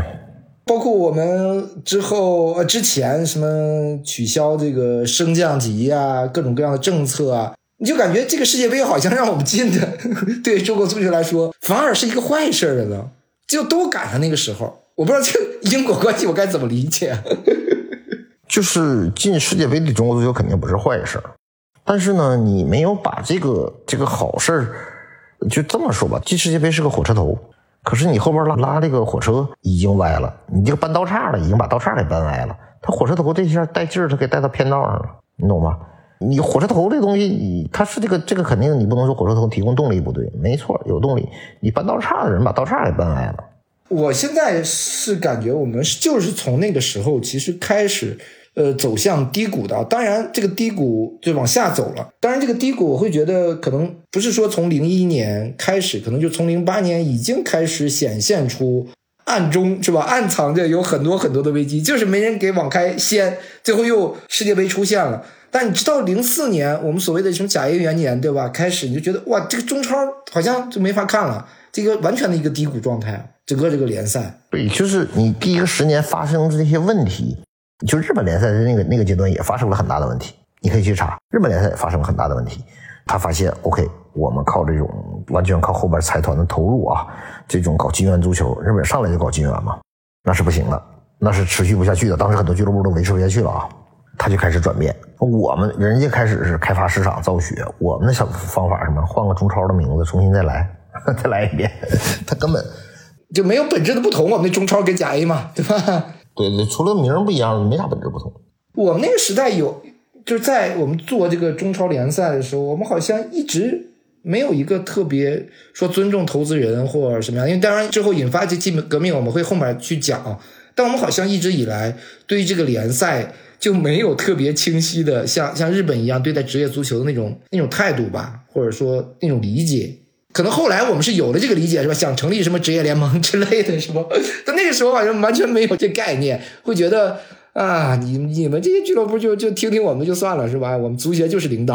S2: 包括我们之后呃之前什么取消这个升降级啊，各种各样的政策啊。你就感觉这个世界杯好像让我们进的，对中国足球来说反而是一个坏事了呢。就都赶上那个时候，我不知道这个因果关系我该怎么理解。
S3: 就是进世界杯对中国足球肯定不是坏事，但是呢，你没有把这个这个好事儿，就这么说吧，进世界杯是个火车头，可是你后边拉拉这个火车已经歪了，你这个扳道岔了，已经把道岔给搬歪了。他火车头这下带劲儿，他给带到偏道上了，你懂吗？你火车头这东西，你它是这个这个肯定，你不能说火车头提供动力不对，没错，有动力。你搬道岔的人把道岔给搬歪了。
S2: 我现在是感觉我们就是从那个时候其实开始，呃，走向低谷的。当然，这个低谷就往下走了。当然，这个低谷我会觉得可能不是说从零一年开始，可能就从零八年已经开始显现出暗中是吧？暗藏着有很多很多的危机，就是没人给网开先，最后又世界杯出现了。但你知道，零四年我们所谓的什么甲 A 元年，对吧？开始你就觉得哇，这个中超好像就没法看了，这个完全的一个低谷状态，整个这个联赛。
S3: 对，就是你第一个十年发生的这些问题，就日本联赛的那个那个阶段也发生了很大的问题，你可以去查，日本联赛也发生了很大的问题。他发现，OK，我们靠这种完全靠后边财团的投入啊，这种搞金元足球，日本上来就搞金元嘛，那是不行的，那是持续不下去的。当时很多俱乐部都维持不下去了啊。他就开始转变，我们人家开始是开发市场造血，我们的小方法什么，换个中超的名字，重新再来，再来一遍，他根本
S2: 就没有本质的不同。我们那中超跟甲 A 嘛，对吧？
S3: 对对，除了名不一样，没啥本质不同。
S2: 我们那个时代有，就是在我们做这个中超联赛的时候，我们好像一直没有一个特别说尊重投资人或者什么样。因为当然之后引发这基本革命，我们会后面去讲。但我们好像一直以来对于这个联赛就没有特别清晰的像像日本一样对待职业足球的那种那种态度吧，或者说那种理解。可能后来我们是有了这个理解，是吧？想成立什么职业联盟之类的，是吧？但那个时候好像完全没有这概念，会觉得啊，你你们这些俱乐部就就听听我们就算了，是吧？我们足协就是领导，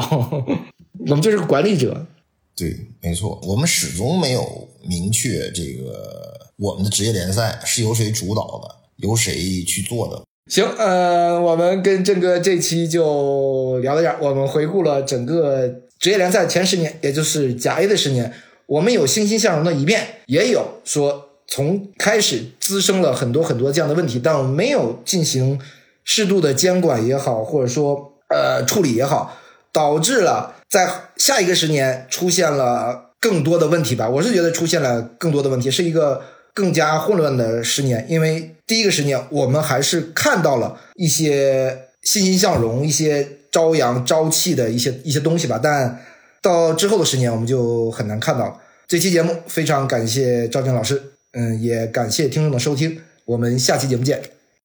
S2: 我们就是管理者。
S3: 对，没错，我们始终没有明确这个我们的职业联赛是由谁主导的，由谁去做的。
S2: 行，呃，我们跟郑哥这期就聊到这儿，我们回顾了整个职业联赛前十年，也就是甲 A 的十年。我们有欣欣向荣的一面，也有说从开始滋生了很多很多这样的问题，但我们没有进行适度的监管也好，或者说呃处理也好，导致了在下一个十年出现了更多的问题吧。我是觉得出现了更多的问题，是一个更加混乱的十年。因为第一个十年我们还是看到了一些欣欣向荣、一些朝阳朝气的一些一些东西吧，但。到之后的十年，我们就很难看到了。这期节目非常感谢赵静老师，嗯，也感谢听众的收听，我们下期节目见。